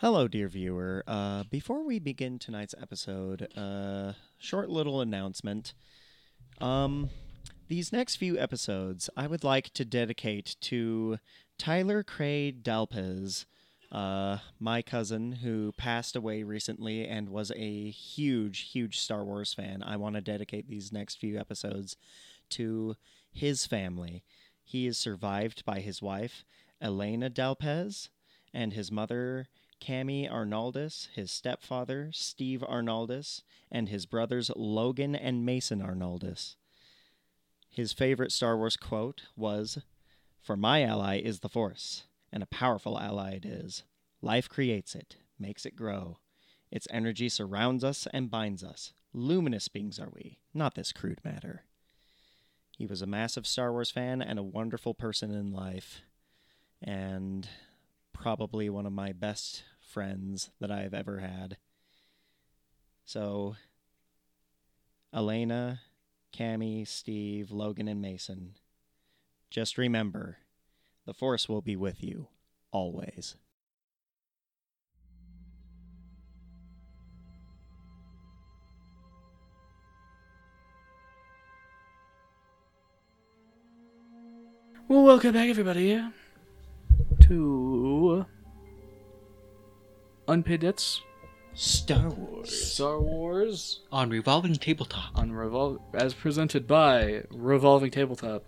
Hello, dear viewer. Uh, before we begin tonight's episode, a uh, short little announcement. Um, these next few episodes, I would like to dedicate to Tyler Cray Dalpez, uh, my cousin who passed away recently and was a huge, huge Star Wars fan. I want to dedicate these next few episodes to his family. He is survived by his wife, Elena Dalpez, and his mother, Cami Arnaldus, his stepfather, Steve Arnaldus, and his brothers Logan and Mason Arnaldus. His favorite Star Wars quote was For my ally is the Force, and a powerful ally it is. Life creates it, makes it grow. Its energy surrounds us and binds us. Luminous beings are we, not this crude matter. He was a massive Star Wars fan and a wonderful person in life, and probably one of my best friends that I've ever had. So, Elena, Cami, Steve, Logan, and Mason, just remember the Force will be with you always. Well, welcome back, everybody, to Unpaid Debts Star Wars. Star Wars on Revolving Tabletop. on Revol- as presented by Revolving Tabletop.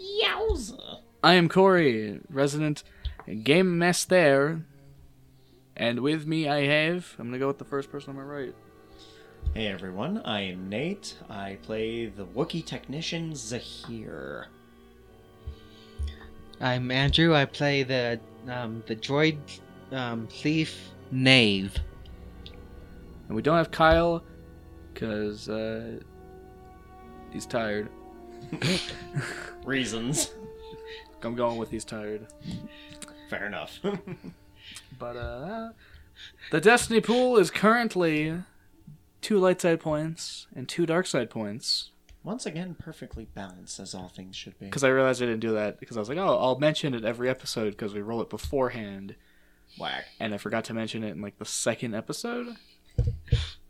Yowza. I am Corey, resident game master, and with me I have. I'm gonna go with the first person on my right. Hey everyone, I am Nate. I play the Wookiee technician Zahir. I'm Andrew. I play the um, the droid um, thief Knave. And we don't have Kyle, because uh, he's tired. Reasons. I'm going with he's tired. Fair enough. But uh the destiny pool is currently two light side points and two dark side points. Once again, perfectly balanced as all things should be. Because I realized I didn't do that because I was like, oh, I'll mention it every episode because we roll it beforehand, Whack. and I forgot to mention it in like the second episode.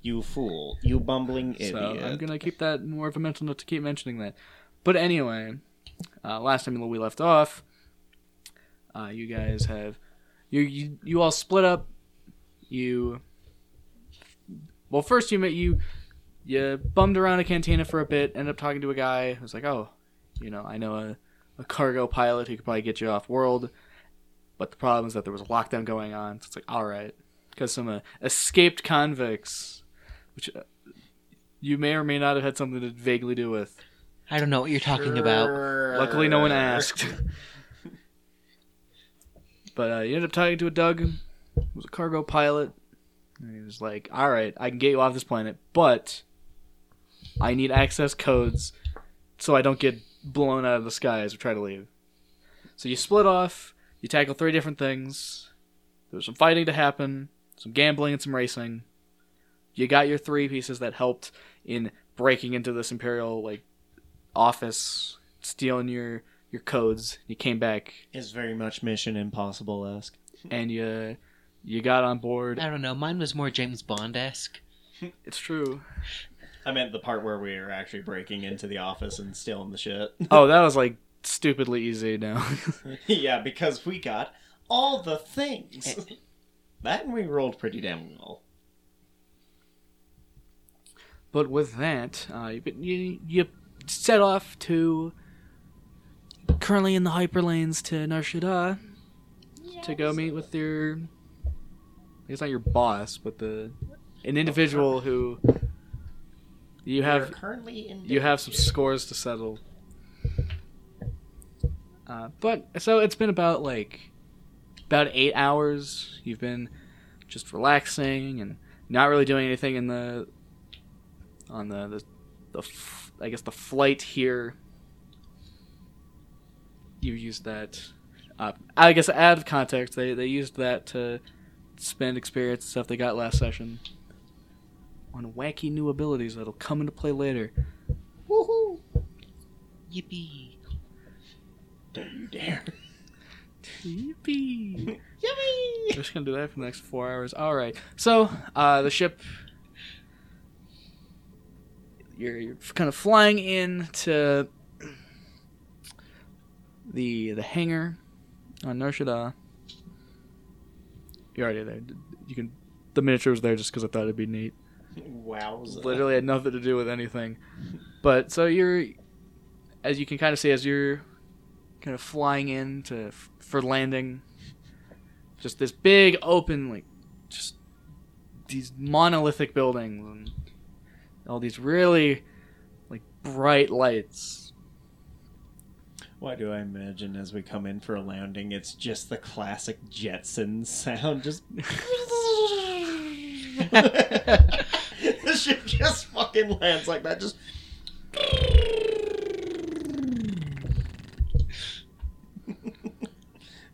You fool. You bumbling idiot. So I'm gonna keep that more of a mental note to keep mentioning that. But anyway, uh, last time we left off, uh, you guys have you, you you all split up. You well, first you met you you bummed around a cantina for a bit. Ended up talking to a guy who's like, oh, you know, I know a, a cargo pilot who could probably get you off world. But the problem is that there was a lockdown going on. So it's like, all right, because some uh, escaped convicts, which uh, you may or may not have had something to vaguely do with. I don't know what you're talking about. Luckily, no one asked. but uh, you ended up talking to a Doug, who was a cargo pilot. And he was like, "All right, I can get you off this planet, but I need access codes so I don't get blown out of the sky as we try to leave." So you split off. You tackle three different things. There's some fighting to happen, some gambling, and some racing. You got your three pieces that helped in breaking into this imperial like office, stealing your your codes. You came back It's very much Mission Impossible esque. and you you got on board. I don't know. Mine was more James Bond esque. It's true. I meant the part where we were actually breaking into the office and stealing the shit. Oh, that was like stupidly easy now. yeah, because we got all the things. that and we rolled pretty damn well. but with that, uh, you, you you set off to currently in the hyperlanes to Nar Shaddaa to go meet with your. I guess not your boss, but the an individual who you have currently in. you have some scores to settle. Uh, but so it's been about like about eight hours. You've been just relaxing and not really doing anything in the on the the, the guess the flight here. You used that. Uh, I guess out of context, they they used that to spend experience and stuff they got last session on wacky new abilities that'll come into play later. Woohoo! Yippee! Don't you dare. Yippee! Yummy! just gonna do that for the next four hours. All right. So uh, the ship, you're, you're kind of flying in to the the hangar on Shaddaa. You're already there. You can. The miniature was there just because I thought it'd be neat. Wow. Literally had nothing to do with anything. But so you're, as you can kind of see, as you're kind of flying in to for landing, just this big open like, just these monolithic buildings and all these really like bright lights. Why do I imagine as we come in for a landing, it's just the classic Jetsons sound, just. the ship just fucking lands like that, just.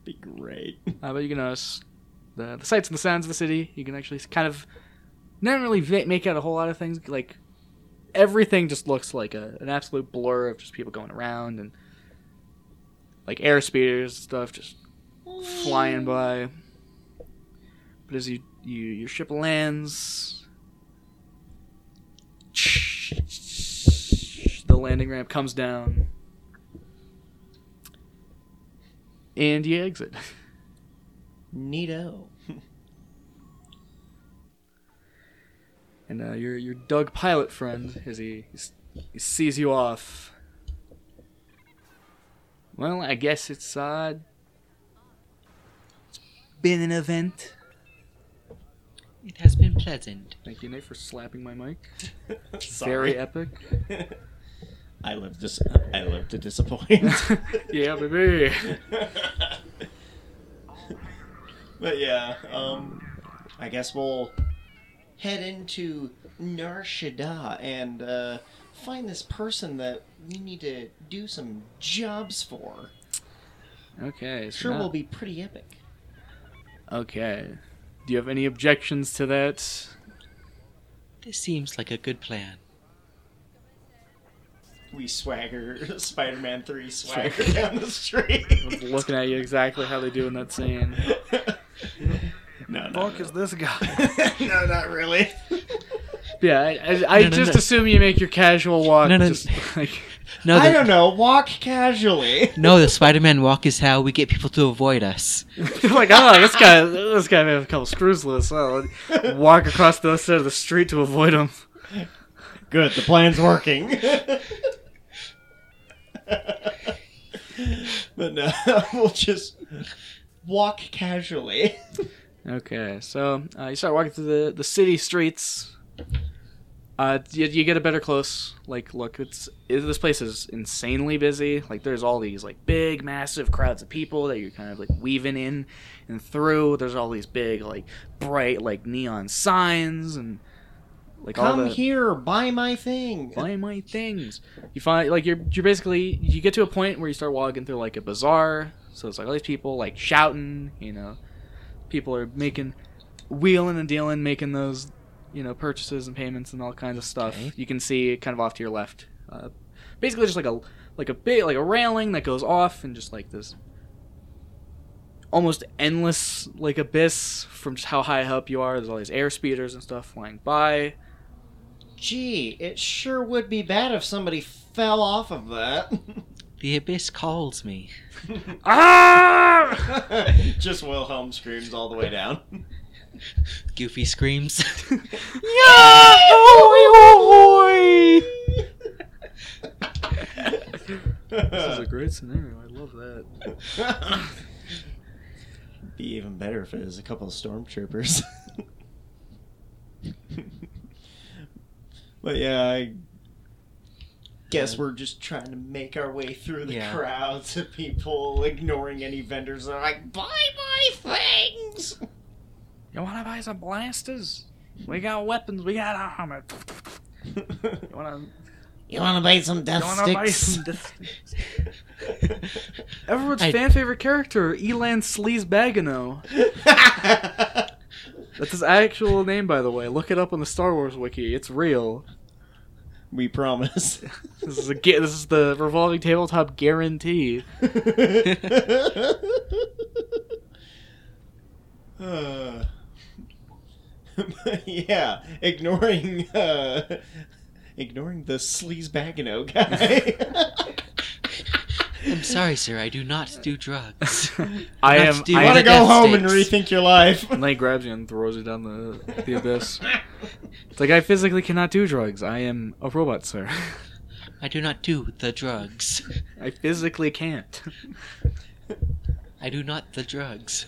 Be great. Uh, but you can notice the the sights and the sounds of the city. You can actually kind of not really make out a whole lot of things. Like everything just looks like a, an absolute blur of just people going around and like air speeders and stuff just flying by. But as you, you your ship lands, the landing ramp comes down, and you exit. Neato. And uh, your your Doug pilot friend, as he, he sees you off. Well, I guess it's uh, it's been an event. It has been pleasant. Thank you, Nate, for slapping my mic. Sorry. Very epic. I live dis- I live to disappoint. yeah, baby. But yeah, um, I guess we'll head into Nar Shaddaa and uh, find this person that we need to do some jobs for. Okay. So Sure, now- will be pretty epic. Okay. Do you have any objections to that? This seems like a good plan. We swagger, Spider-Man Three swagger down the street. I was looking at you exactly how they do in that scene. no, no, Fuck no. is this guy? no, not really. Yeah, I, I, I No, no, just no. assume you make your casual walk. No, no. Just like No, I don't know. Walk casually. no, the Spider-Man walk is how we get people to avoid us. like, oh, this guy, this guy may have a couple screws loose. Oh, walk across the other side of the street to avoid him. Good, the plan's working. but no, we'll just walk casually. Okay, so uh, you start walking through the, the city streets. Uh, you, you get a better close like look. It's it, this place is insanely busy. Like there's all these like big, massive crowds of people that you're kind of like weaving in and through. There's all these big like bright like neon signs and like all Come the here, buy my thing. buy my things. You find like you're you're basically you get to a point where you start walking through like a bazaar. So it's like all these people like shouting, you know, people are making wheeling and dealing, making those you know purchases and payments and all kinds of stuff. Okay. You can see kind of off to your left, uh, basically just like a like a big like a railing that goes off and just like this almost endless like abyss from just how high up you are. There's all these air speeders and stuff flying by. Gee, it sure would be bad if somebody fell off of that. The abyss calls me. Ah! Just Wilhelm screams all the way down. Goofy screams. This is a great scenario. I love that. Be even better if it was a couple of stormtroopers. but yeah, I guess we're just trying to make our way through the Yeah. crowds of people, ignoring any vendors that are like, "Buy my things." You want to buy some blasters? We got weapons. We got armor. You want to? You want to buy some You death want to buy sticks? some? Death Everyone's I- fan favorite character, Elan Sleazebaggano. That's his actual name, by the way. Look it up on the Star Wars wiki. It's real. We promise. This is a this is the revolving tabletop guarantee. Uh, yeah, ignoring uh, ignoring the Sleazebaggano guy. I'm sorry, sir. I do not do drugs. I am. do I you want to go death home and rethink your life? And then he grabs you and throws you down the, the abyss. It's like I physically cannot do drugs. I am a robot, sir. I do not do the drugs. I physically can't. I do not the drugs.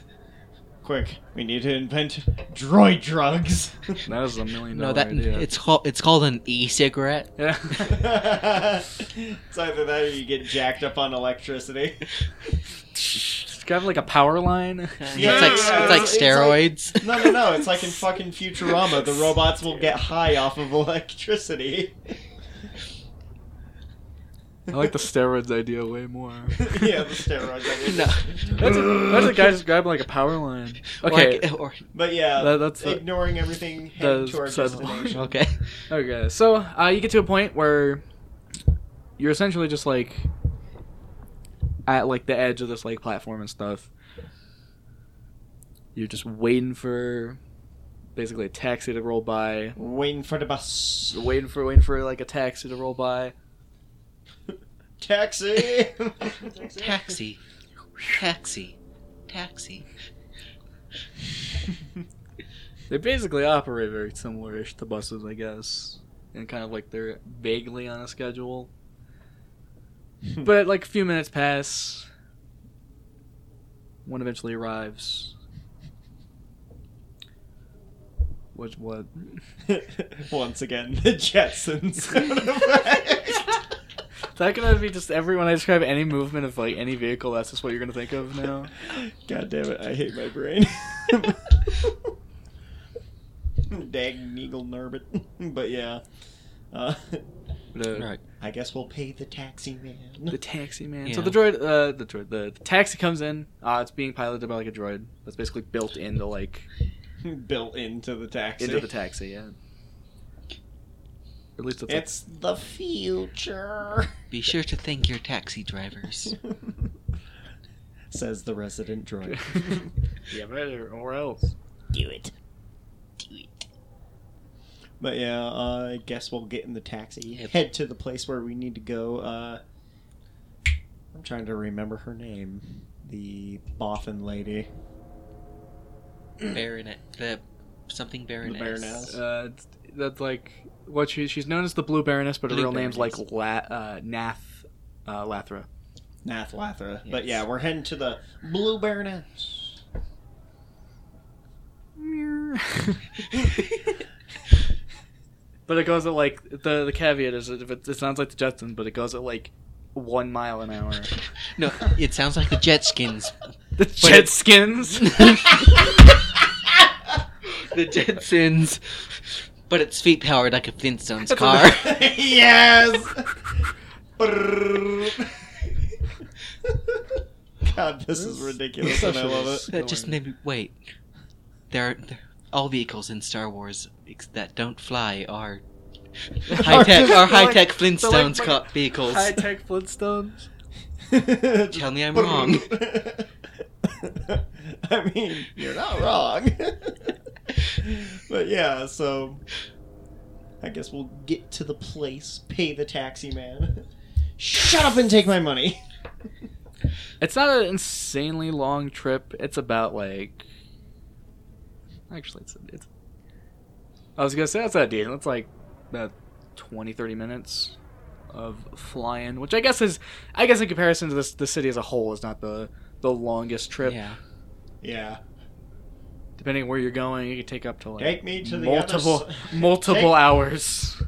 Quick, we need to invent droid drugs. That is a million dollar No, that idea. it's called it's called an e-cigarette. yeah. it's either that or you get jacked up on electricity. It's got like a power line. Yeah, it's like yeah, it's like it's- it's steroids. No, no, no. It's like in fucking Futurama. The robots will get high off of electricity. I like the steroids idea way more. yeah, the steroids. idea. No. That's a, that's a guy just grabbing like a power line. Okay. Or, or- But yeah, That- that's the- ignoring everything, heading the to our side of the destination. okay. Okay, so uh, you get to a point where you're essentially just like at like the edge of this like platform and stuff. You're just waiting for basically a taxi to roll by, Waiting for the bus. waiting for waiting for like a taxi to roll by. Taxi. Taxi. Taxi. Taxi. They basically operate very similar-ish to buses, I guess, and kind of like they're vaguely on a schedule. But like a few minutes pass. One eventually arrives. Which what? Once again, the Jetsons. Sound. That gonna be just everyone I describe any movement of like any vehicle. That's just what you're gonna think of now. God damn it! I hate my brain. Dag Neagle Nurbit. But yeah. Uh, Right. I guess we'll pay the taxi man. The taxi man. So the droid, uh, the droid, the, the taxi comes in. Uh, it's being piloted by like a droid that's basically built into like Built into the taxi. into the taxi. Yeah. Or at least it's, like- the future. Be sure to thank your taxi drivers. Says the resident droid. yeah, better or else. Do it. Do it. But yeah, uh, I guess we'll get in the taxi. Yep. Head to the place where we need to go. Uh, I'm trying to remember her name. The Bothan lady. Baronet. The something Baroness. Baroness. Uh, that's like what she she's known as the Blue Baroness, but her Blue real name's like Baroness. La, uh, Nath uh, Lathra. Nath Lathra. But yeah, we're heading to the Blue Baroness. but it goes at like the the caveat is that if it, it sounds like the Jetsons, but it goes at like one mile an hour. No, it sounds like the Jetskins. The it- Jetskins. the Jetsons. But it's feet powered like a Flintstones car. yes! God, this is ridiculous and I love it. that just made me wait. There are there, all vehicles in Star Wars that don't fly are high tech just are high tech like- Flintstones like- co- vehicles. High tech Flintstones. Tell me I'm wrong. I mean, you're not wrong. but yeah, so I guess we'll get to the place, pay the taxi man. Shut up and take my money. It's not an insanely long trip. It's about like. Actually, it's. it's I was gonna say that's not decent. It's like about 20, 30 minutes of flying, which I guess is, I guess in comparison to this, the city as a whole, is not the the longest trip. Yeah. Yeah. Depending where you're going, you can take up to like Take me to the multiple other s- multiple Take- hours.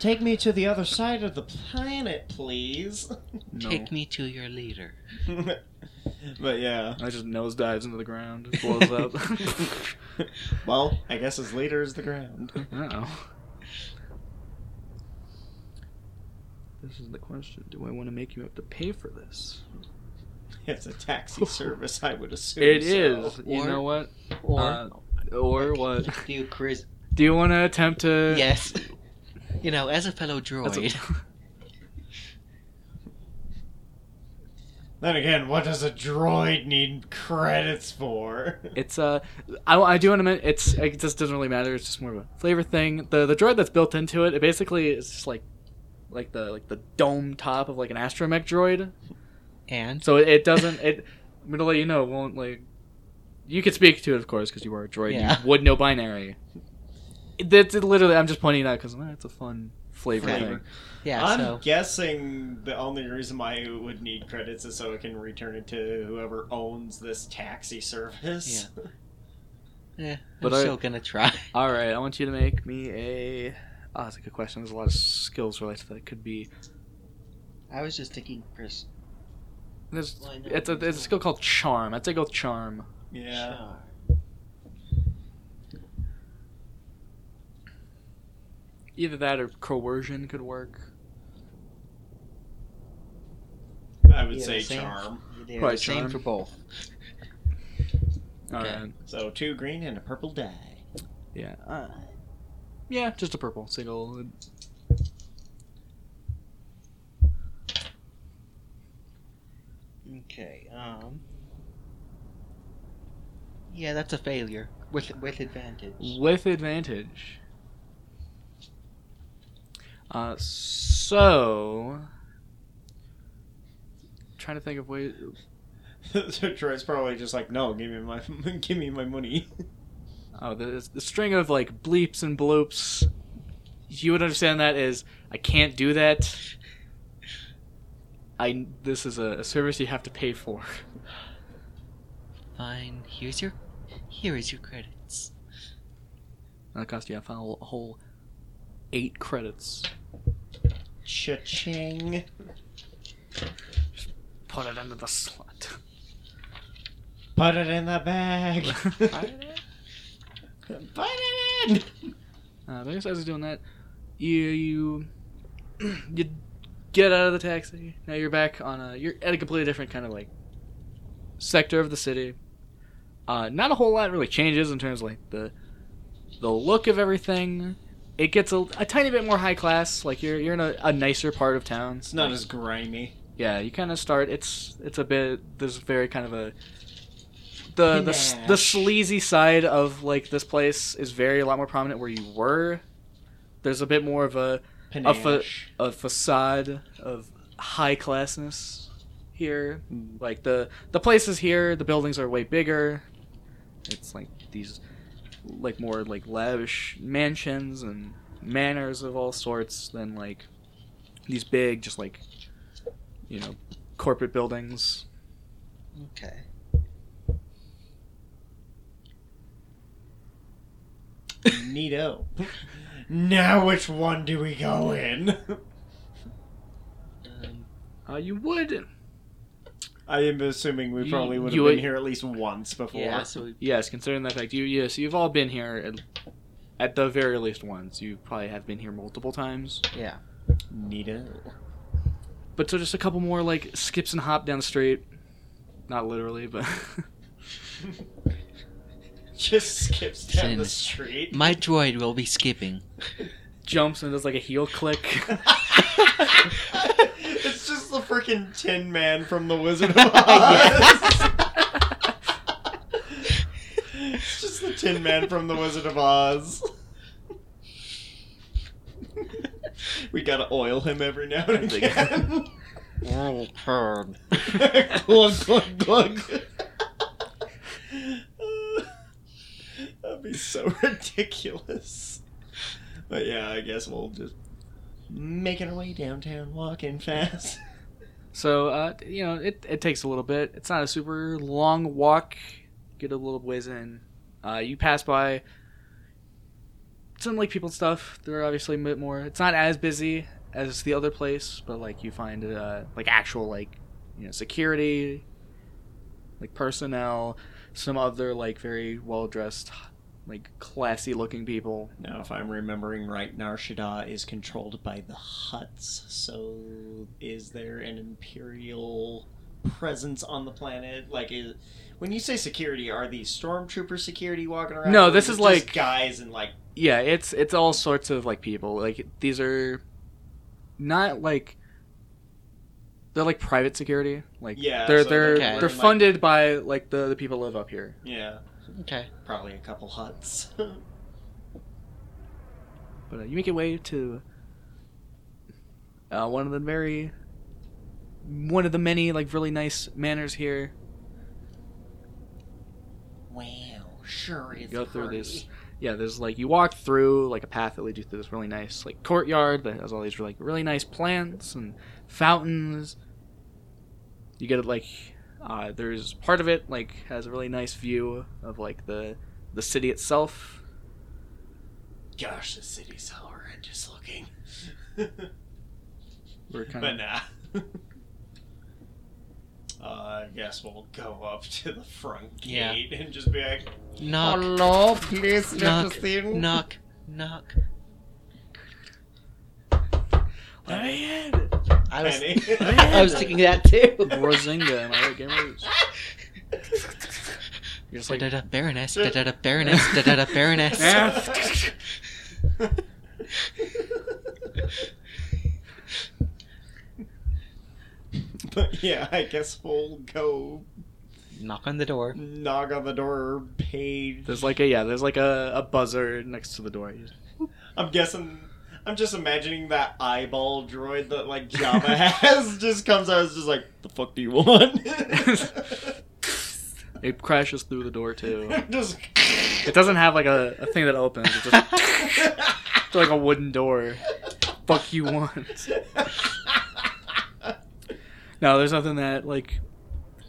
Take me to the other side of the planet, please. No. Take me to your leader. but yeah. I just nosedives into the ground, and blows up. well, I guess his leader is the ground. Oh. This is the question. Do I want to make you have to pay for this? It's a taxi service, I would assume. It so. is. You Or- know what? Or Uh, or what? do you chris- Do you want to attempt to? Yes. You know, as a fellow That's droid, a- Then again, what does a droid need credits for? It's uh, I, I do want to mention it's it just doesn't really matter. It's just more of a flavor thing. The the droid that's built into it, it basically is just like like the like the dome top of like an astromech droid. And So it, it doesn't it. I'm gonna let you know. It won't like. You could speak to it, of course, because you are a droid. Yeah. You would know binary. That's it, literally. I'm just pointing it out because it's a fun flavor, Flavor. thing. yeah, I'm so guessing the only reason why it would need credits is so it can return it to whoever owns this taxi service. yeah, eh, But I'm I- still gonna try. All right, I want you to make me a. Oh, that's a good question. There's a lot of skills related to that. It could be. I was just thinking, Chris. There's, Why it's a it's a skill called charm. I'd say go with charm. Yeah. Either that or coercion could work. I would Yeah, say same. charm. They're Right, the same charm. for both. All Okay. right. So two green and a purple die. Yeah. Uh, yeah, just a purple single. Okay. Um. Yeah, that's a failure with with advantage. with advantage. Uh, so trying to think of ways. so Troy's probably just like, no, give me my, give me my money. Oh, the the string of like bleeps and bloops. You would understand that is I can't do that. I this is a, a service you have to pay for. Fine. Here's your here is your credits. That cost you a whole, a whole eight credits. Cha-ching. Put it into the slot. Put it in the bag. Put it in. Put Uh, but I guess as I was doing that, you you you get out of the taxi. Now you're back on a you're at a completely different kind of like sector of the city. Uh, not a whole lot really changes in terms of like the the look of everything. It gets a, a tiny bit more high class. Like you're you're in a, a nicer part of town. It's not as grimy. Yeah, you kind of start. It's it's a bit. There's very kind of a the the the sleazy side of like this place is very a lot more prominent where you were. There's a bit more of a a, fa- a facade of high classness here. Like the the places here, the buildings are way bigger. It's like these like more like lavish mansions and manors of all sorts than like these big just like you know corporate buildings. Okay. Neato. now which one do we go in? Um, Uh, you would I am assuming we You- probably would have you been would- here at least once before. yeah. So we, yes, considering that fact, you yes you've all been here at, at the very least once. You probably have been here multiple times. yeah. Neato. But so just a couple more like skips and hop down the street. Not literally, but Just skips down the street. My droid will be skipping. jumps and does like a heel click. it's just the freaking Tin Man from the Wizard of Oz. it's just the Tin Man from the Wizard of Oz. we gotta oil him every now and again. glug glug glug. So ridiculous. But yeah, I guess we'll just making our way downtown, walking fast. so uh, you know it it takes a little bit. It's not a super long walk. Get a little ways in. Uh, you pass by some like people stuff. They're obviously a bit more. It's not as busy as the other place, but like you find uh, like actual like you know security, like personnel, some other like very well dressed, like classy looking people. Now, if I'm remembering right, Nar Shaddaa is controlled by the Hutts. So, is there an Imperial presence on the planet? Like, is when you say security, are these stormtrooper security walking around? No, this is like- guys and like yeah it's it's all sorts of like people like these are not like they're like private security. Like Yeah, they're so they're they're they're like- funded by like the the people live up here. Yeah, Okay. probably a couple Hutts. But uh, you make your way to uh, one of the very one of the many like really nice manors here. wow, sure is. You go through this. Yeah, there's like you walk through like a path that leads you through this really nice like courtyard that has all these like really nice plants and fountains. You get it like uh, there's part of it like has a really nice view of like the the city itself. Gosh, the city's so horrendous looking. We're kind but of nah. Uh, I guess we'll go up to the front Yeah. gate and just be like, Knock. "Hello, please let Knock. Knock. Knock. Let me in. I was, Penny. I was thinking that too. Rosinga, am I right, gamers? You're just like Da da da Baroness. Da da da Baroness. Da da da Baroness. but yeah, I guess we'll go Knock on the door. knock on the door page. there's like a yeah, there's like a, a buzzer next to the door. I'm guessing. I'm just imagining that eyeball droid that like Jabba has just comes out. It's just like, the fuck do you want? It crashes through the door too. just. It doesn't have like a, a thing that opens. It's just it's like a wooden door. Fuck you want? No, there's nothing that like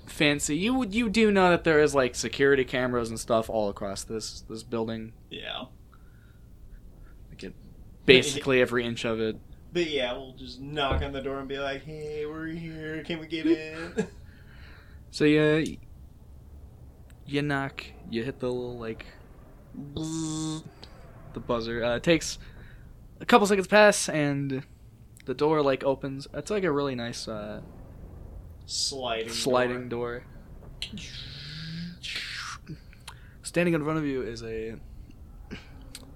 fancy. You would you do know that there is like security cameras and stuff all across this this building. yeah. Basically every inch of it. But yeah, we'll just knock on the door and be like, "Hey, we're here. Can we get in?" So yeah, you knock, you hit the little like the buzzer. Uh, it takes a couple seconds pass and the door like opens. It's like a really nice uh, sliding. sliding door. Standing in front of you is a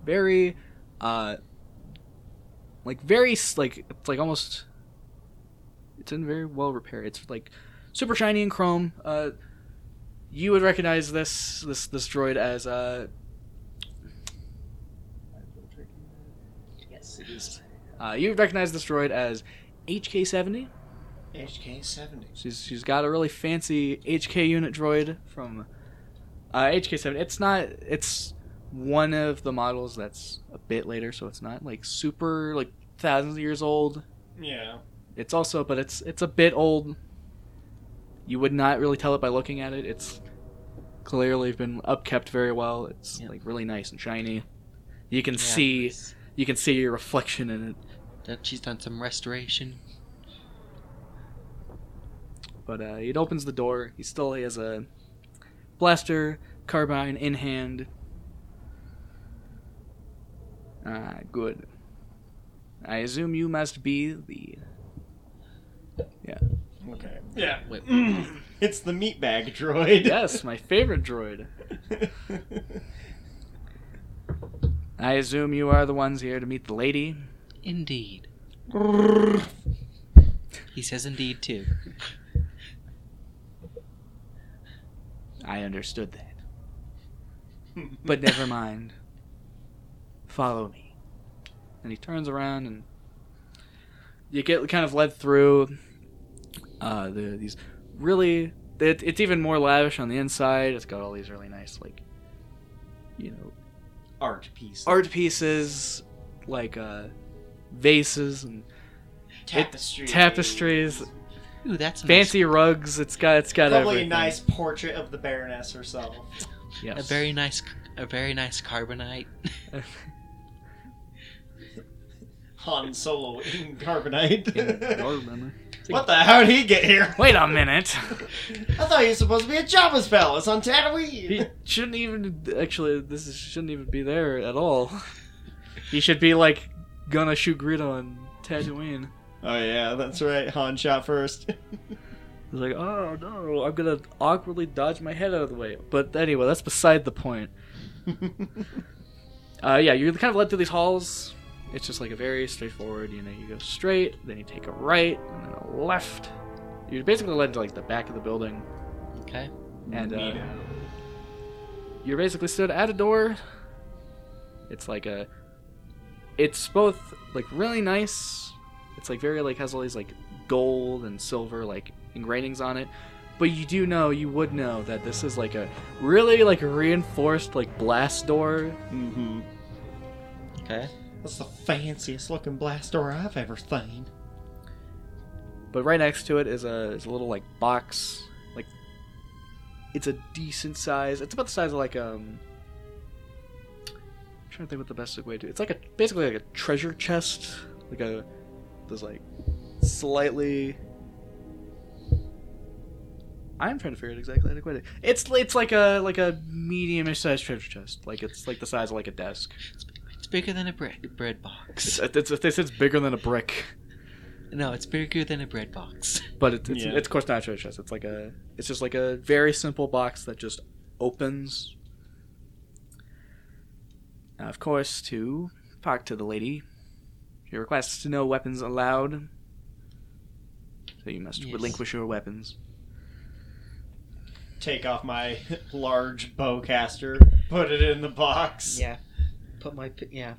very uh like very like it's like almost it's in very well repair. It's like super shiny and chrome. Uh you would recognize this this this droid as uh Yes, it is. uh you recognize this droid as HK70. HK seventy. She's she's got a really fancy HK unit droid from uh, HK7. It's not. It's one of the models that's a bit later, so it's not like super like thousands of years old. Yeah. It's also, but it's it's a bit old. You would not really tell it by looking at it. It's clearly been upkept very well. It's Yeah. like really nice and shiny. You can Yeah, see it's- you can see your reflection in it. That she's done some restoration. But uh, it opens the door. He still has a blaster carbine in hand. Ah, good. I assume you must be the. Yeah. Okay. Yeah. Wait. it's the meatbag droid. Yes, my favorite droid. I assume you are the ones here to meet the lady. Indeed. He says indeed too. I understood that. But never mind. Follow me. And he turns around and you get kind of led through uh, the, these really. It, it's even more lavish on the inside. It's got all these really nice, like, you know, art pieces. art pieces, like uh, vases and tapestries. tapestries, Ooh, that's nice. fancy rugs. It's got it's got Probably everything. a nice portrait of the Baroness herself. Yes. A very nice, a very nice carbonite. Han Solo in carbonite. Remember? what the hell did he get here? Wait a minute. I thought he was supposed to be at Jabba's palace on Tatooine. He shouldn't even actually. This is, shouldn't even be there at all. He should be like gonna shoot Greedo on Tatooine. Oh yeah, that's right. Han shot first. He's like, oh no, I'm gonna awkwardly dodge my head out of the way. But anyway, that's beside the point. Uh, yeah, you're kind of led through these halls. It's just like a very straightforward. You know, you go straight, then you take a right, and then a left. you're basically led to like the back of the building, Okay. and uh, you're basically stood at a door. It's like a, it's both like really nice. It's like very like has all these like gold and silver like engravings on it, but you do know you would know that this is like a really like reinforced like blast door. Mm-hmm. Okay. That's the fanciest looking blast door I've ever seen. But right next to it is a is a little like box, like it's a decent size. It's about the size of like um. I'm trying to think what the best way to. It's like a basically like a treasure chest, like a there's like slightly. I'm trying to figure out exactly how to quit it. It's it's like a like a medium-ish sized treasure chest. Like it's like the size of like a desk. It's bigger than a bread bread box. It's it's, it's, it's bigger than a brick. No, it's bigger than a bread box. But it, it's, Yeah. it's of course not a treasure chest. It's like a it's just like a very simple box that just opens. Now, of course, to talk to the lady, she requests to no weapons allowed. So you must Yes. relinquish your weapons. Take off my large bowcaster, put it in the box. Yeah. Put my yeah.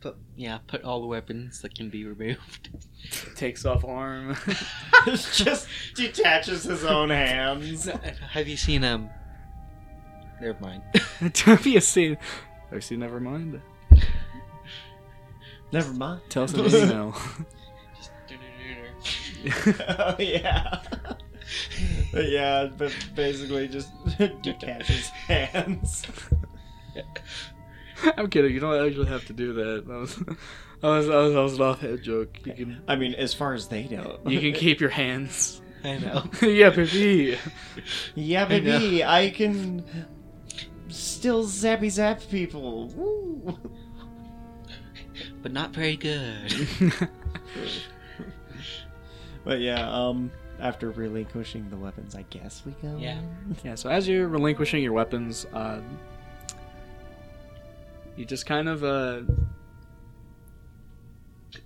Put yeah. Put all the weapons that can be removed. Takes off arm. just detaches his own hands. Have you seen um? Never mind. Be a scene. Have you seen? Never mind. Never mind. Tell us in an email. oh yeah. But yeah, but basically just detaches hands. I'm kidding. You don't actually have to do that. That was, that was, that was, that was an offhand joke. You can I mean, as far as they know, you can keep your hands. I know. yeah, baby. Yeah, I know. baby, I, can still zappy zap people. Woo. But not very good. But yeah, um, after relinquishing the weapons, I guess we go. Yeah. yeah. So as you're relinquishing your weapons, uh, you just kind of uh.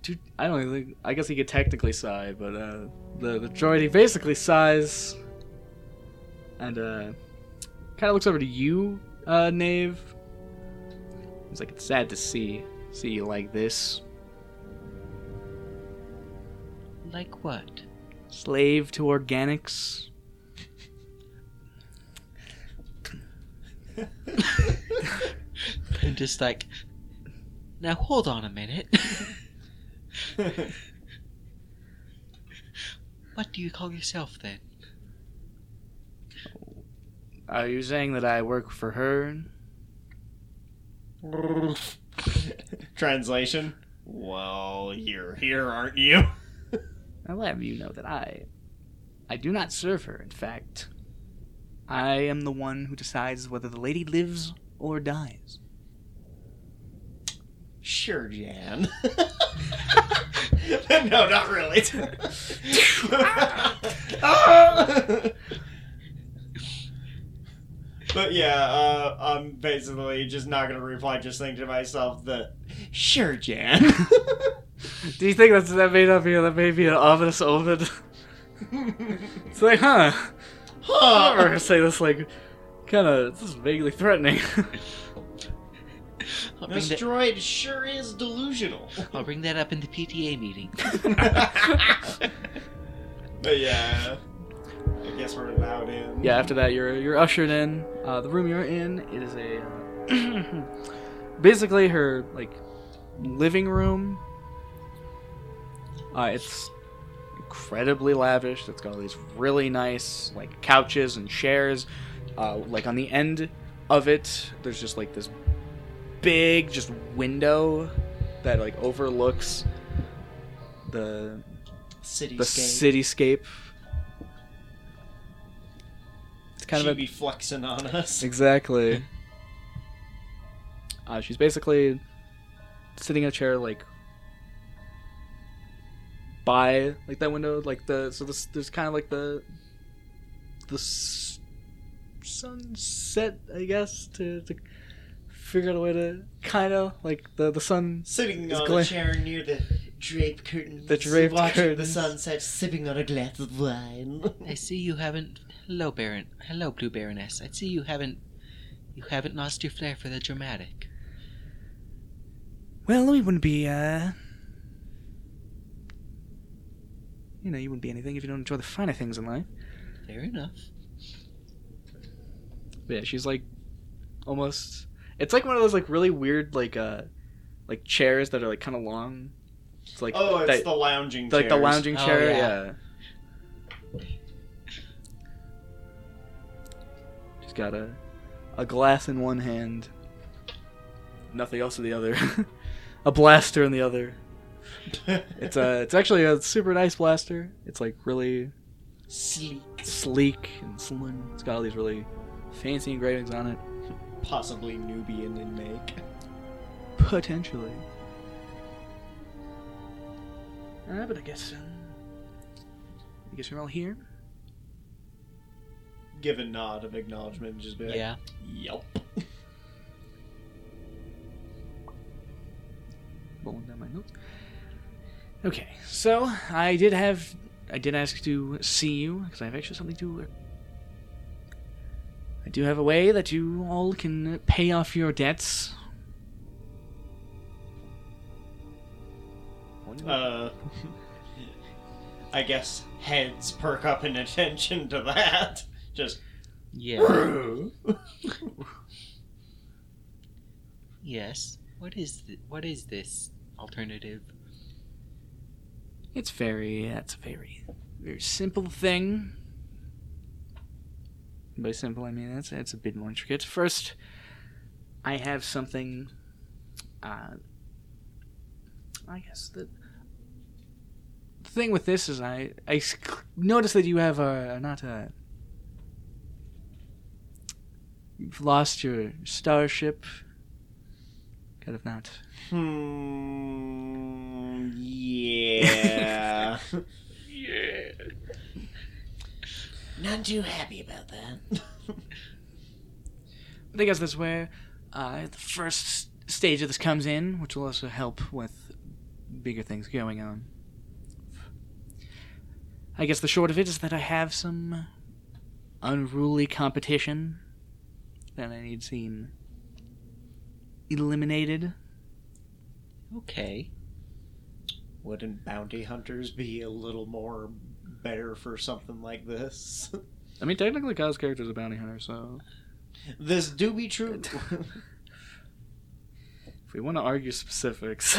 Dude, I don't even think. I guess he could technically sigh, but uh, the the droid he basically sighs, and uh, kind of looks over to you, uh, Knave. He's like, "It's sad to see see you like this, like what? slave to organics." I'm just like. Now hold on a minute. what do you call yourself then? Oh, are you saying that I work for her? Translation. Well, you're here, aren't you? I'll have you know that I I do not serve her, in fact. I am the one who decides whether the lady lives or dies. Sure, Jan. no, not really. but yeah, uh, I'm basically just not gonna reply. Just think to myself that, sure, Jan. Do you think that's that may not be that may be an ominous omen? it's like, huh? I'm huh. gonna say this like kind of this is vaguely threatening. I'll bring, This that, droid sure is delusional. I'll bring that up in the PTA meeting. but yeah, I guess we're allowed in. yeah. After that, you're you're ushered in. Uh, the room you're in it is a uh, basically her like living room. Uh, it's incredibly lavish. It's got all these really nice like couches and chairs. Uh, like on the end of it, there's just like this big just window that like overlooks the Cityscape. the cityscape. It's kind She'd of a, be flexing on us. exactly. Uh, she's basically sitting in a chair like by like that window, like the so this there's kind of like the the sunset, I guess, to to figure out a way to kind of like the the sun Sitting It's on gla- a chair near the drape curtains. The draped watching the sunset, sipping on a glass of wine. I see you haven't. Hello, Baron. Hello, Blue Baroness. I see you haven't. You haven't lost your flair for the dramatic. Well, we wouldn't be, uh. You know, you wouldn't be anything if you don't enjoy the finer things in life. Fair enough. But yeah, she's like almost. It's like one of those like really weird like uh like chairs that are like kind of long. It's like oh, it's that- the lounging like the chairs. lounging Oh, chair. yeah. yeah. She's got a a glass in one hand, nothing else in the other, a blaster in the other. It's a it's actually a super nice blaster. It's like really sleek, sleek and slim. It's got all these really fancy engravings on it. possibly Nubian in make. Potentially. Uh, but I guess um, I guess we're all here. Give a nod of acknowledgement and just be like, Yeah. Yep. Rolling down my notes. Okay, so I did have I did ask to see you because I have actually something to. I do have a way that you all can pay off your debts. Uh, I guess heads perk up in attention to that. Just. Yeah. yes. What is th- what is this alternative? It's very that's a very very simple thing. By simple I mean that's it's a bit more intricate. First, I have something. Uh, I guess the, the thing with this is I I notice that you have a not a. You've lost your starship. Kind of not. Hmm. Yeah. Not too happy about that. I guess that's where uh, the first stage of this comes in, which will also help with bigger things going on. I guess the short of it is that I have some unruly competition that I need seen eliminated. Okay. Wouldn't bounty hunters be a little more better for something like this? I mean, technically, Kyle's character is a bounty hunter, so this do be true. if we want to argue specifics,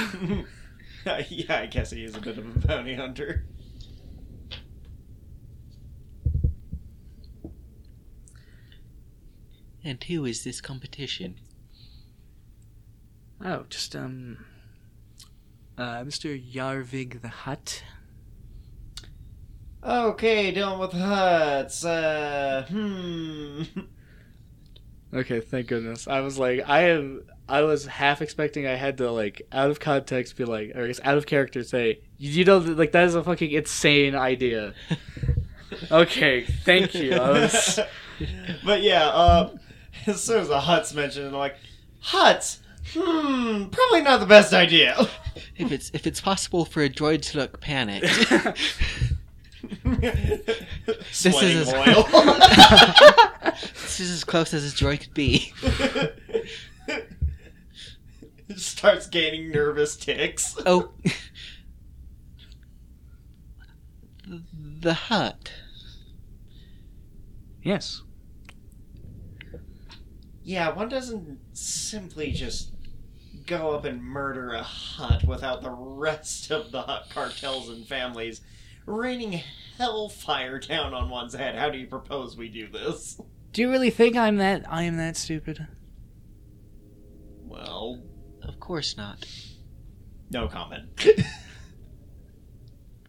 yeah, I guess he is a bit of a bounty hunter. And who is this competition? oh, just um, uh, Mr. Yarvig the Hutt. Okay, dealing with Hutts. Uh, hmm. Okay, thank goodness. I was like, I am. I was half expecting I had to like out of context be like, or I guess out of character say, you know, like that is a fucking insane idea. Okay, thank you. Was. but yeah, uh, as soon as the Hutts mentioned, I'm like, Hutts? Hmm, probably not the best idea. If it's if it's possible for a droid to look panicked, Sweating is- oil. this is as close as a droid could be. Starts gaining nervous ticks. Oh. The- the Hutt. yes. Yeah, one doesn't simply just go up and murder a Hutt without the rest of the Hutt cartels and families raining hellfire down on one's head. How do you propose we do this? Do you really think I'm that? I am that stupid? Well, Of course not. no comment.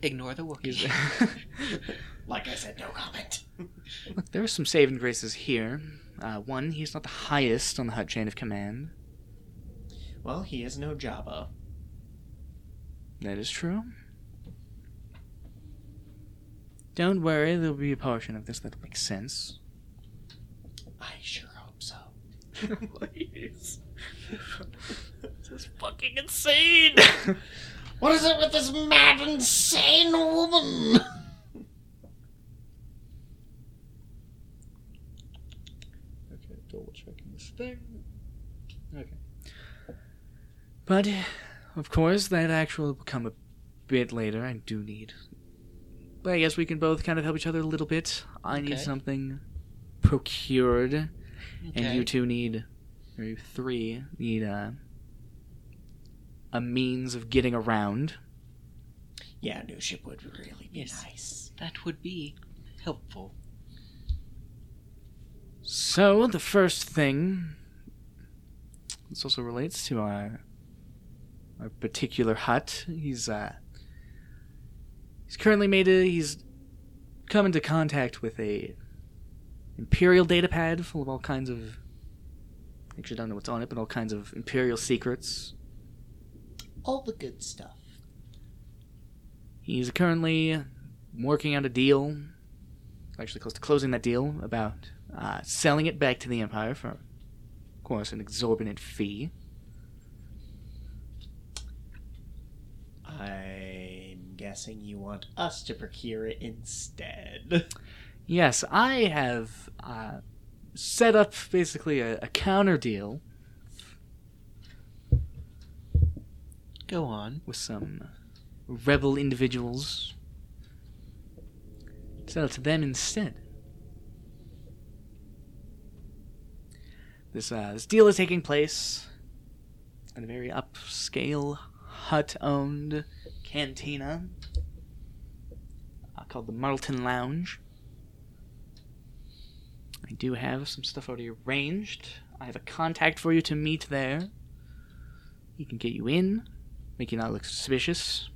Ignore the Wookiee. He's- like I said, no comment. Look, there are some saving graces here. Uh, one, he's not the highest on the Hutt chain of command. Well, he is no Jabba. That is true. Don't worry, there'll be a portion of this that'll make sense. I sure hope so. Please. this is fucking insane! What is it with this mad, insane woman? Okay, double checking this thing. Okay. But, of course, that actually will come a bit later. I do need. But I guess we can both kind of help each other a little bit. I need something procured, and you two need, or you three need uh, a means of getting around. Yeah, a new ship would really be Yes. nice. That would be helpful. So the first thing. This also relates to our our particular Hutt. He's uh he's currently made a he's come into contact with a imperial data pad full of all kinds of actually don't know what's on it, but all kinds of imperial secrets. All the good stuff. He's currently working out a deal, actually close to closing that deal, about uh, selling it back to the Empire for, of course, an exorbitant fee. I'm guessing you want us to procure it instead. Yes, I have uh, set up basically a, a counter deal Go on. with some rebel individuals. Sell it to them instead. This uh, this deal is taking place at a very upscale Hutt-owned cantina uh, called the Marlton Lounge. I do have some stuff already arranged. I have a contact for you to meet there. He can get you in, make you not look suspicious.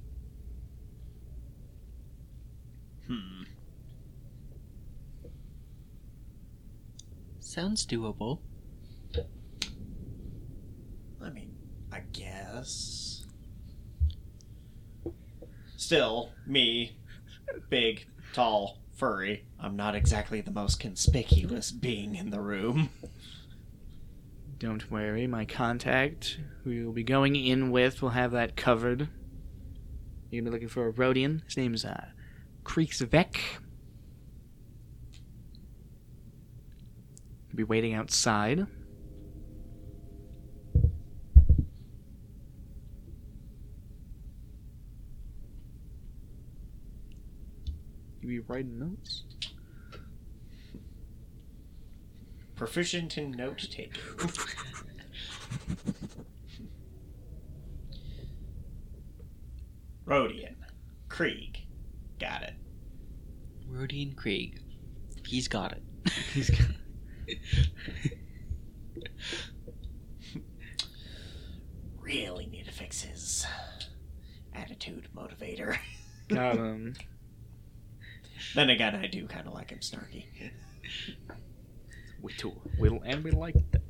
Hmm. Sounds doable. I mean, I guess. Still, me, big, tall, furry, I'm not exactly the most conspicuous being in the room. Don't worry, my contact, who you'll be going in with, will have that covered. You're gonna be looking for a Rodian. His name's uh, Kriegsvek. He'll be waiting outside. You be writing notes? Proficient in note taking. Rodian. Krieg. Got it. Rodian Krieg. He's got it. He's got- Really need to fix his attitude motivator. got him. then again, I do kind of like him snarky. We too will and we like that.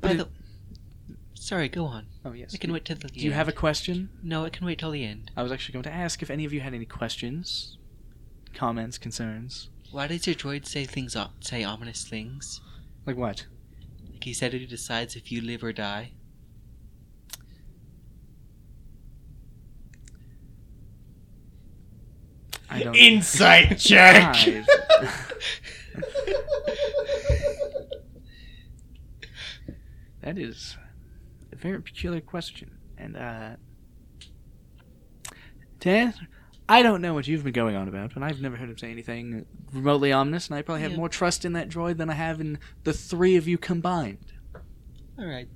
By But the... Sorry, go on. Oh yes. I can wait till the Do you have a question? No, it can wait till the end. I was actually going to ask if any of you had any questions, comments, concerns. Why does your droid say things, o- say ominous things? Like what? Like he said he decides if you live or die. I don't. Insight check. That is a very peculiar question, and uh, to answer, I don't know what you've been going on about, but I've never heard him say anything remotely ominous, and I probably have Yeah. more trust in that droid than I have in the three of you combined. All right.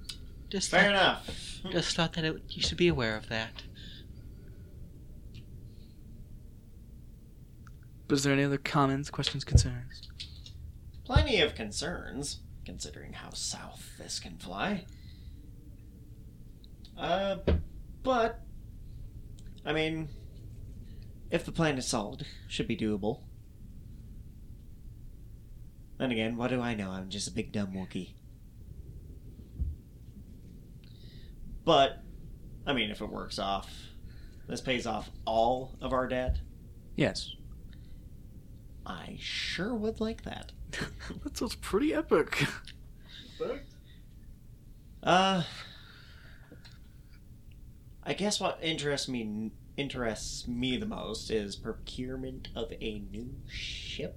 Just Fair thought, enough. Just thought that it, you should be aware of that. Was there any other comments, questions, concerns? Plenty of concerns, considering how south this can fly. Uh, but, I mean, if the plan is solid, should be doable. Then again, what do I know? I'm just a big dumb Wookiee. But, I mean, if it works off, this pays off all of our debt. Yes. I sure would like that. that sounds pretty epic. Uh, I guess what interests me interests me the most is procurement of a new ship.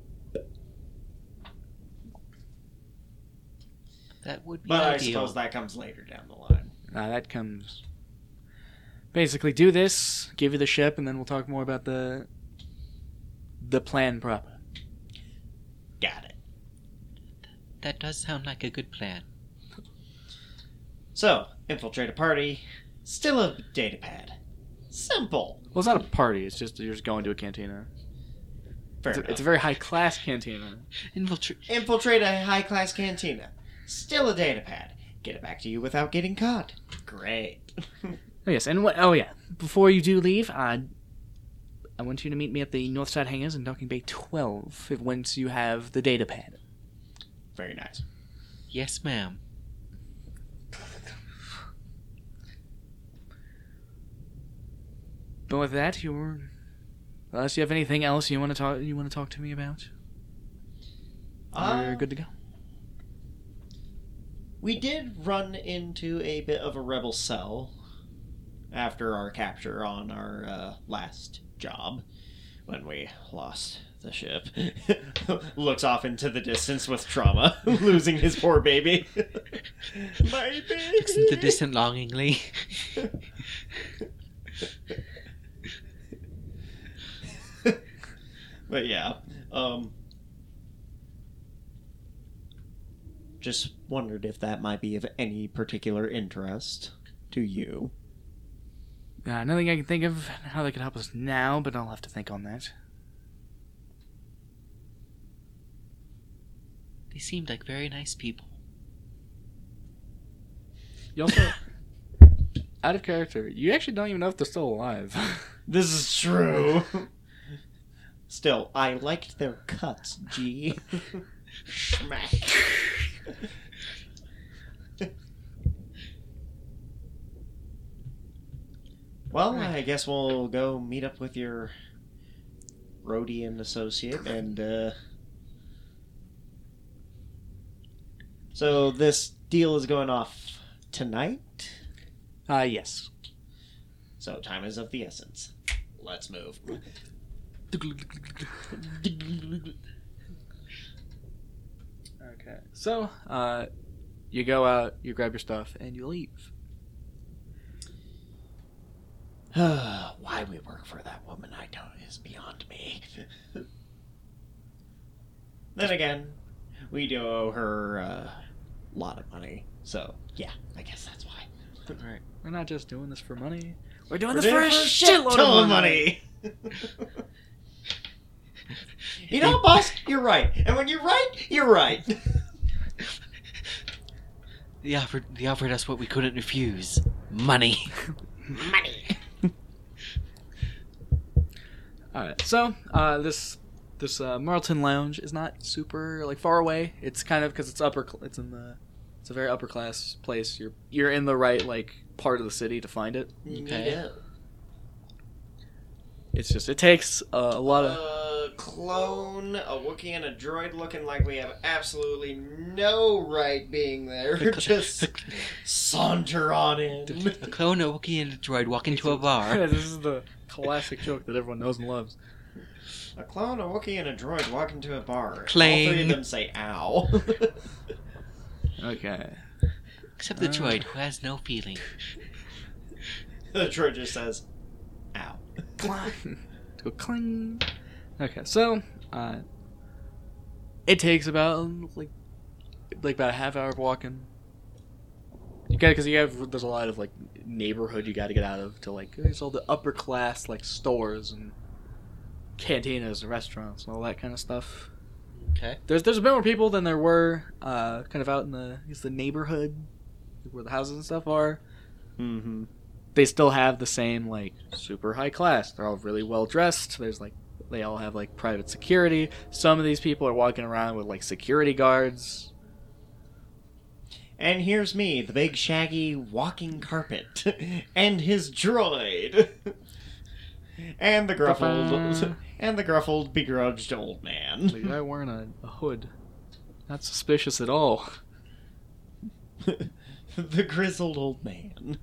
That would be But I suppose that comes later down the line. Uh, that comes. Basically, do this, give you the ship, and then we'll talk more about the the plan proper. Got it. That does sound like a good plan. So, infiltrate a party. Still a data pad. Simple. Well, it's not a party. It's just you're just going to a cantina. Fair It's a, enough. it's a very high class cantina. Infiltrate. Infiltrate a high class cantina. Still a data pad. Get it back to you without getting caught. Great. Oh yes, and what? Oh yeah. Before you do leave, uh, I want you to meet me at the North Side Hangars in Docking Bay 12. Once you have the data pad. Very nice. Yes, ma'am. But with that, you're. Unless you have anything else you want to talk, you want to talk to me about, you're Uh, good to go. We did run into a bit of a rebel cell after our capture on our uh, last job when we lost the ship. Looks off into the distance with trauma, losing his poor baby. My Looks into the baby. distant longingly. but yeah, um, just wondered if that might be of any particular interest to you. Uh, nothing I can think of how they could help us now, but I'll have to think on that. They seemed like very nice people. You also, out of character, you actually don't even know if they're still alive. This is true. Still, I liked their cuts, G. Schmack. well, I guess we'll go meet up with your Rodian associate and, uh. So, this deal is going off tonight? uh, yes. So, time is of the essence. Let's move. Okay. So, uh, you go out, you grab your stuff, and you leave. Why we work for that woman, I don't, is beyond me. then again, we do owe her a lot of money, so yeah, I guess that's why. Right. We're not just doing this for money. We're doing We're this for a shitload shit of money. you know, boss, you're right, and when you're right, you're right. They offered. They offered us what we couldn't refuse: money. money. All right. So, uh, this this uh, Marlton Lounge is not super like far away. It's kind of because it's upper. Cl- it's in the. It's a very upper class place. You're you're in the right like part of the city to find it. Okay. Yeah. It's just it takes uh, a lot of. a clone, a Wookiee, and a droid looking like we have absolutely no right being there. Just saunter on in. A clone, a Wookiee, and a droid walk into a bar. this is the classic joke that everyone knows and loves. A clone, a Wookiee, and a droid walk into a bar. All three of Clang. them say "ow." Okay. Except the Uh. droid, who has no feeling. the droid just says "ow." Clang. Go cling. Okay, so uh, it takes about like like about a half hour of walking. You got because you have there's a lot of like neighborhood you got to get out of to like there's all the upper class like stores and cantinas and restaurants and all that kind of stuff. Okay. There's there's a bit more people than there were uh, kind of out in the I guess the neighborhood where the houses and stuff are Mm-hmm. they still have the same like super high class. They're all really well dressed. There's like they all have like private security. Some of these people are walking around with like security guards. And here's me, the big shaggy walking carpet, and his droid, and the gruffled, and the gruffled, begrudged old The man. guy wearing a, a hood. Not suspicious at all. the grizzled old man.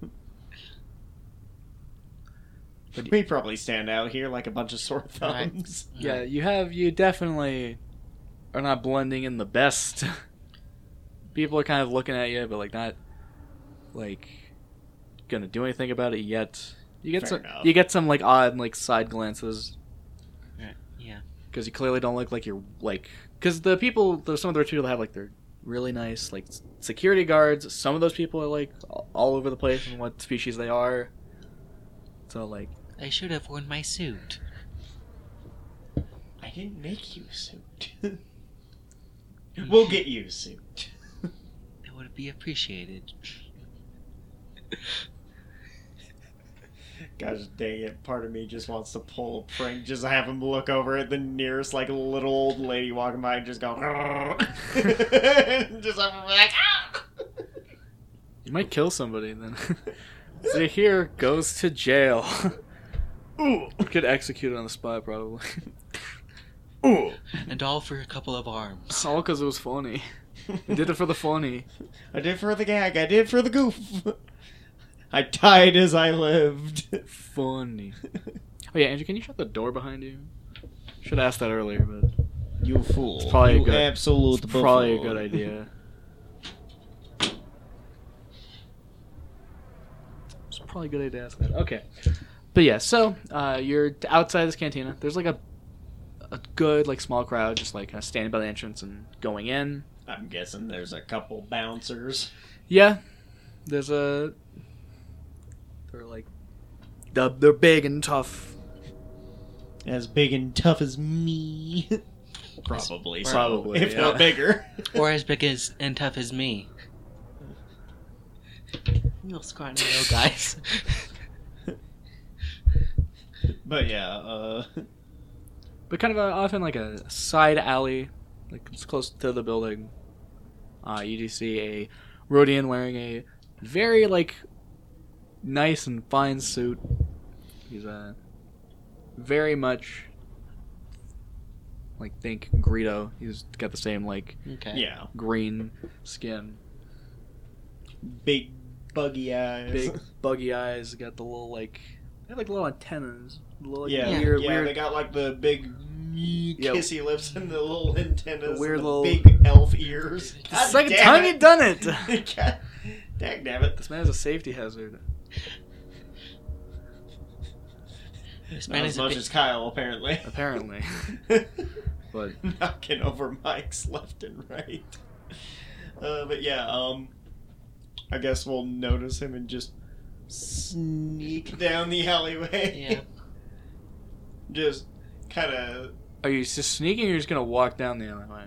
But we probably stand out here like a bunch of sore Right. thumbs. Yeah, you have you definitely are not blending in the best. People are kind of looking at you, but like not like gonna do anything about it yet. You get Fair some enough. you get some like odd like side glances Yeah. Because you clearly don't look like you're like because the people there's some of the rich people that have like they're really nice like security guards. Some of those people are like all- all over the place and what species they are. So like I should have worn my suit. I didn't make you a suit. we'll get you a suit. That would be appreciated. Gosh dang it, part of me just wants to pull a prank, just have him look over at the nearest like little old lady walking by and just go just have him be like "Ah!" you might kill somebody then. See here goes to jail. Ooh. Get executed on the spot probably. Ooh. And all for a couple of arms. All because it was funny. We did it for the funny. I did it for the gag, I did it for the goof. I died as I lived. Funny. Oh yeah, Andrew, can you shut the door behind you? Should have asked that earlier, but You fool. It's probably a good- absolute it's probably a good idea. It's probably a good idea to ask that. Okay. But yeah, so uh, you're outside this cantina. There's like a a good like small crowd just like kind of standing by the entrance and going in. I'm guessing there's a couple bouncers. Yeah, there's a. They're like, they're, they're big and tough. As big and tough as me. Probably so. Probably, if yeah. not bigger. Or as big as and tough as me. Little scrawny little guys. but yeah, uh But kind of a, often like a side alley, like it's close to the building. Uh, you do see a Rodian wearing a very like nice and fine suit. He's uh, very much like think Greedo. He's got the same like Okay. yeah. green skin, Big buggy eyes. big buggy eyes. Got the little like they have like little antennas. Little, like, yeah, weird, yeah, weird they got like the big kissy lips and the little antennas, The weird and the little- big elf ears. It's the second time you've done it. God, dang damn it! This man is a safety hazard. This Not man as is a much bit- as Kyle, apparently. Apparently. But knocking over mics left and right. Uh, but yeah, um, I guess we'll notice him and just sneak down the alleyway. Yeah. just kind of are you just sneaking or you're just gonna walk down the alleyway?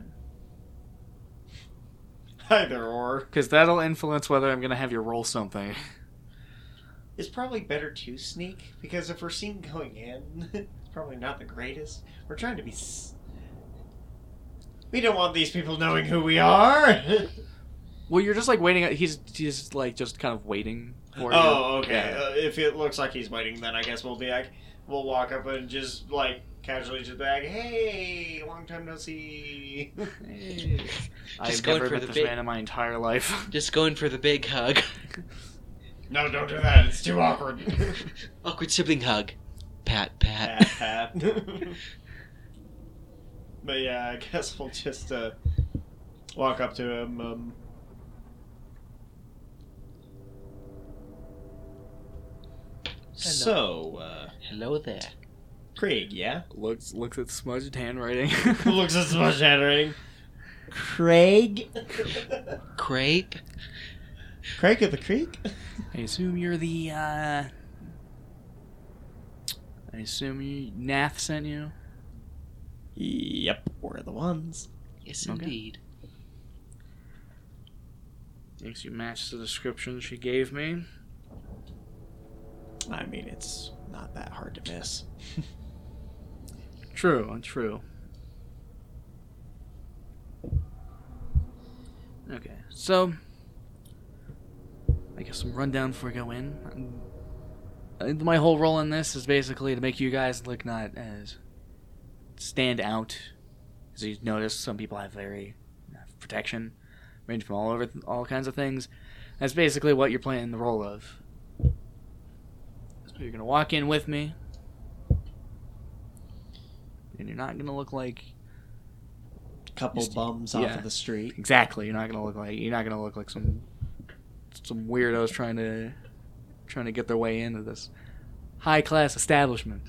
either or. Because that'll influence whether I'm gonna have you roll something. It's probably better to sneak because if we're seen going in, it's probably not the greatest. We're trying to be. S- we don't want these people knowing who we are. Well, you're just like waiting. He's he's like just kind of waiting for you. oh, okay. Yeah. Uh, if it looks like he's waiting, then I guess we'll be like, we'll walk up and just like casually just be like, "Hey, long time no see." I've Just going never for met the this big- man in my entire life. Just going for the big hug. No, don't do that. It's too awkward. Awkward sibling hug. Pat, pat. pat, pat. but yeah, I guess we'll just uh, walk up to him. Um, so, uh, Hello there. Craig, yeah? looks looks at smudged handwriting. Looks at so much handwriting. Craig? Crepe. Craig of the Creek? I assume you're the. uh... I assume you Nath sent you. Yep, we're the ones. Yes, Okay. indeed. Thinks you match the description she gave me. I mean, it's not that hard to miss. True, and true. Okay, so I guess some rundown before we go in. My whole role in this is basically to make you guys look not as stand out. As you notice, some people have very uh, protection, range from all over all kinds of things. That's basically what you're playing the role of. You're gonna walk in with me, and you're not gonna look like a Couple bums yeah. off of the street. exactly. You're not gonna look like you're not gonna look like some some weirdos trying to trying to get their way into this high class establishment.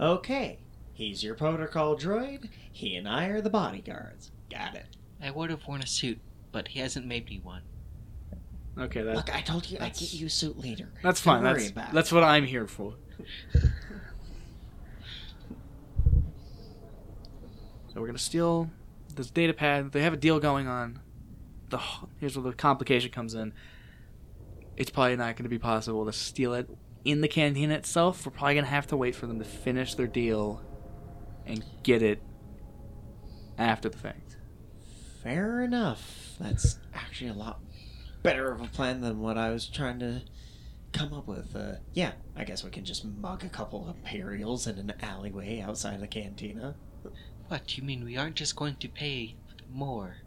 Okay, he's your protocol droid. He and I are the bodyguards. Got it. I would have worn a suit, but he hasn't made me one. Okay, that, Look, I told you I'd get you a suit later. that's Don't fine. worry That's about that's it. what I'm here for. So we're gonna steal this data pad. They have a deal going on. The here's where the complication comes in. It's probably not going to be possible to steal it in the canteen itself. We're probably going to have to wait for them to finish their deal and get it after the fact. Fair enough. That's actually a lot better of a plan than what I was trying to come up with. Uh, yeah, I guess we can just mug a couple of Imperials in an alleyway outside the cantina. What, you mean we aren't just going to pay more?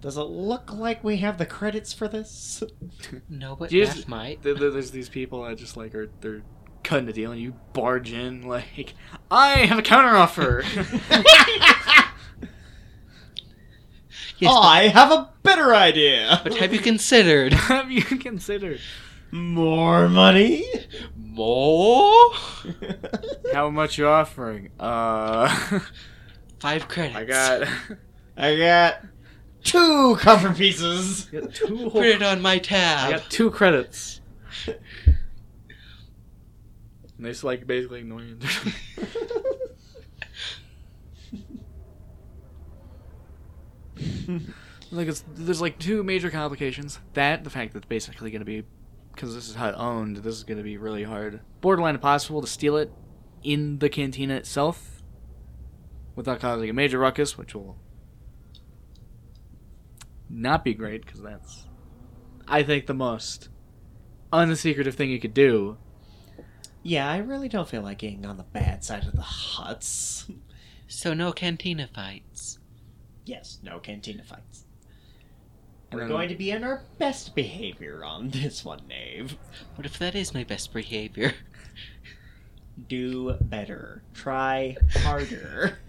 Does it look like we have the credits for this? No, but Just- that might. There- there- There's these people that just like are they're cutting a deal, and you barge in like, I have a counteroffer. Yes, Oh, I have a better idea. but, but have you considered have you considered More money? more? how much you're offering? Uh, Five credits. I got. I got two comfort pieces. I got two whole. Put it on my tab. I got two credits. And they just like basically ignore you. like it's, there's like two major complications. That the fact that it's basically going to be because this is Hutt owned. This is going to be really hard, borderline impossible to steal it in the cantina itself without causing a major ruckus, which will not be great because that's I think the most unsecretive thing you could do. Yeah, I really don't feel like getting on the bad side of the Hutts. So no cantina fights. Yes, no cantina fights. And We're going to be in our best behavior on this one, Knave. What if that is my best behavior? Do better. Try harder.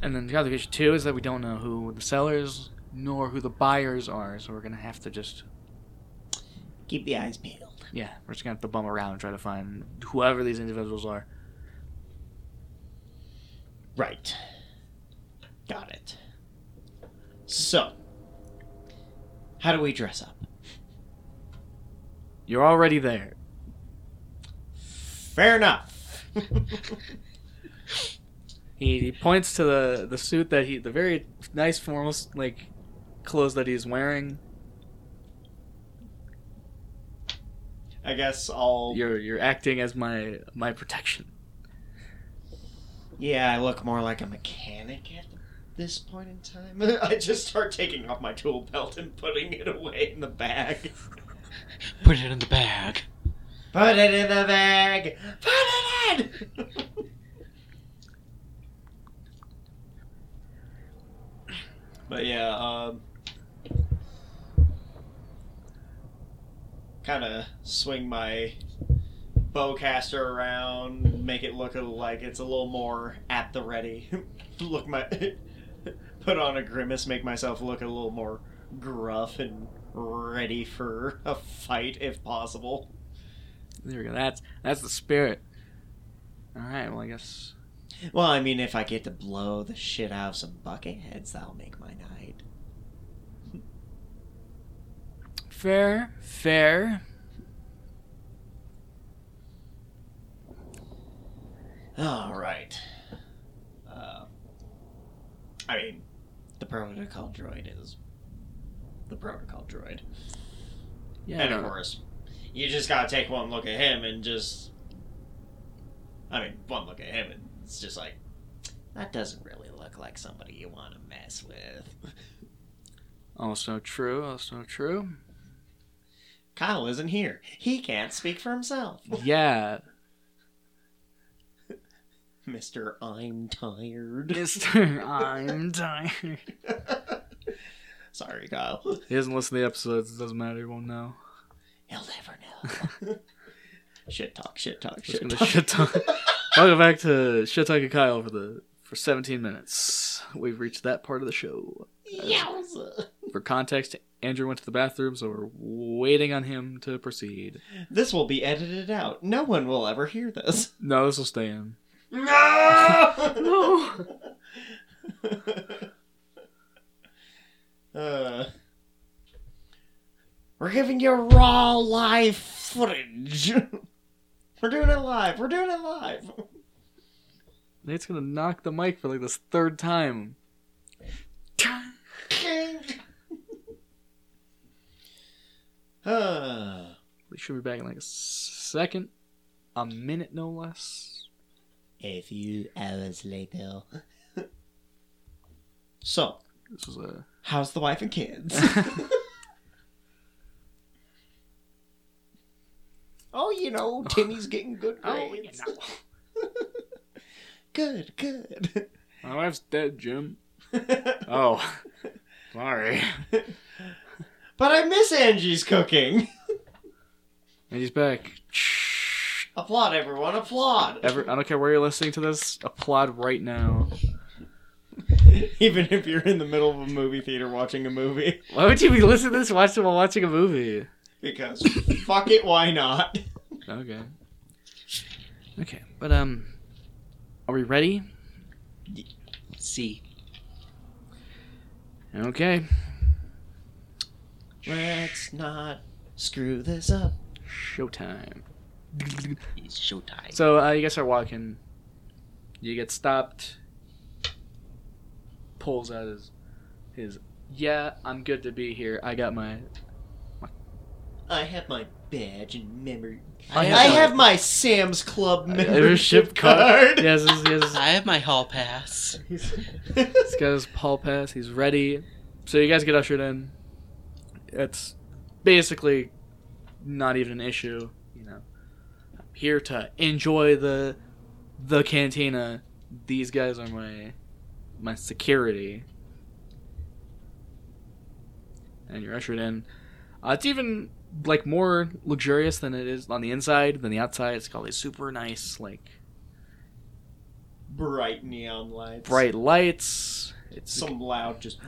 And then the complication too is that we don't know who the sellers nor who the buyers are, so we're gonna have to just Keep the eyes peeled. yeah, we're just gonna have to bum around and try to find whoever these individuals are. Right. Got it. So, how do we dress up? You're already there. Fair enough. He, he points to the the suit that he the very nice formal like clothes that he's wearing. I guess I'll. You're you're acting as my my protection. Yeah, I look more like a mechanic at this point in time. I just start taking off my tool belt and putting it away in the bag. Put it in the bag. Put it in the bag. Put it in. but yeah, um, kind of swing my bowcaster around, make it look like it's a little more at the ready. look my put on a grimace, make myself look a little more gruff and ready for a fight if possible. There we go. That's that's the spirit. All right. Well, I guess Well, I mean, if I get to blow the shit out of some bucketheads, that'll make my night. fair, fair. All right. Uh, I mean, the protocol droid is the protocol droid, Yeah. and of course, you just gotta take one look at him and just. I mean, one look at him and it's just like, that doesn't really look like somebody you want to mess with. Also true. Also true. Kyle isn't here. He can't speak for himself. Yeah. Mister, I'm tired. Mister, I'm tired. Sorry, Kyle. He doesn't listen to the episodes. It doesn't matter. He won't know. He'll never know. shit talk, shit talk, shit talk. shit talk. Welcome back to Shit Talking Kyle for the for 17 minutes. We've reached that part of the show. Yowza. For context, Andrew went to the bathroom, so we're waiting on him to proceed. This will be edited out. No one will ever hear this. No, this will stay in. No! uh, we're giving you raw live footage. We're doing it live. We're doing it live. Nate's gonna knock the mic for like this third time. uh, We should be back in like a second, a minute no less. a few hours later. so, This was a how's the wife and kids? oh, you know, Timmy's getting good oh, grades. Oh, you know. good, good. my wife's dead, Jim. Oh, sorry. but I miss Angie's cooking. And he's back. Applaud, everyone! Applaud. Ever, I don't care where you're listening to this. Applaud right now. Even if you're in the middle of a movie theater watching a movie, Why would you be listening to this watch while watching a movie? Because fuck it, why not? Okay. Okay, but um, are we ready? See. Okay. Let's not screw this up. Showtime. It's showtime. So uh, you guys are walking. You get stopped. Pulls out his his. Yeah, I'm good to be here. I got my. I have my badge and memory. I I have have, my- my Sam's Club membership membership card. Yes, yes, yes. I have my hall pass. He's got his hall pass. He's ready. So you guys get ushered in. It's basically not even an issue. You know, I'm here to enjoy the the cantina. These guys are my my security. And you're ushered in. Uh, it's even like more luxurious than it is on the inside than the outside. It's got these super nice like Bright neon lights. bright lights. It's Some loud just.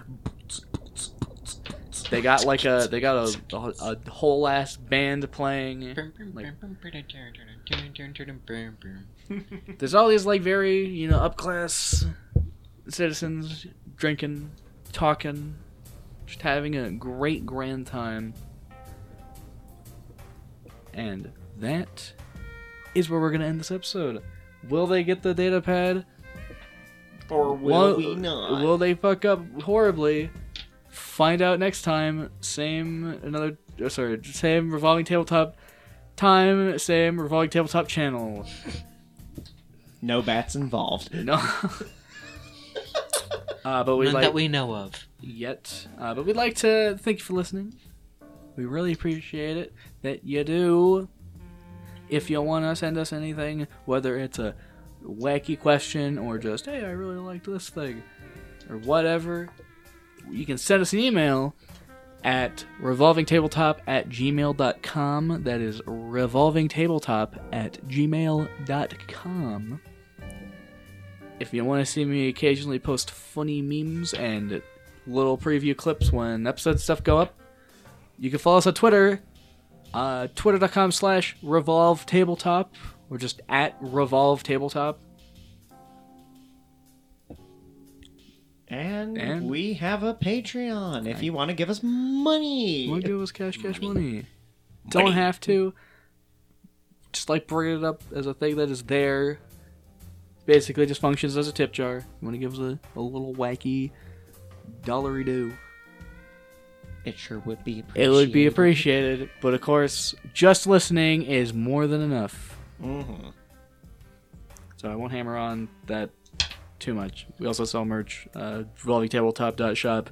They got like a they got a, a, a whole ass band playing. Like- There's all these like very you know up class citizens drinking, talking, just having a great grand time. And that is where we're gonna end this episode. Will they get the data pad? Or will Will- we not? Will they fuck up horribly? Find out next time. Same another oh, sorry, same revolving tabletop time, same revolving tabletop channel. no bats involved. No. uh, but we'd None like that we know of. yet. Uh, but we'd like to thank you for listening. We really appreciate it that you do. If you want to send us anything, whether it's a wacky question or just, hey, I really liked this thing, or whatever, you can send us an email at revolvingtabletop at gmail.com. That is revolvingtabletop at gmail.com. If you want to see me occasionally post funny memes and little preview clips when episode stuff go up, you can follow us on Twitter, uh, twitter.com slash revolve tabletop, or just at revolve tabletop. And, And- we have a Patreon if you want to give us money. Want to give us cash, cash money? Don't have to. Just like bring it up as a thing that is there. Basically, just functions as a tip jar. You want to give us a, a little wacky dollary do. It sure would be appreciated. It would be appreciated, but of course, just listening is more than enough. Mhm. So I won't hammer on that too much. We also sell merch, uh, revolvingtabletop.shop.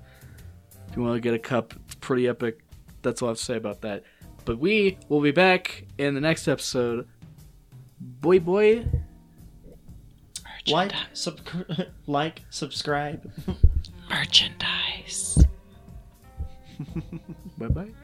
If you want to get a cup, it's pretty epic. That's all I have to say about that. But we will be back in the next episode. Boy, boy. Like, sub- like, subscribe. Merchandise. Bye-bye.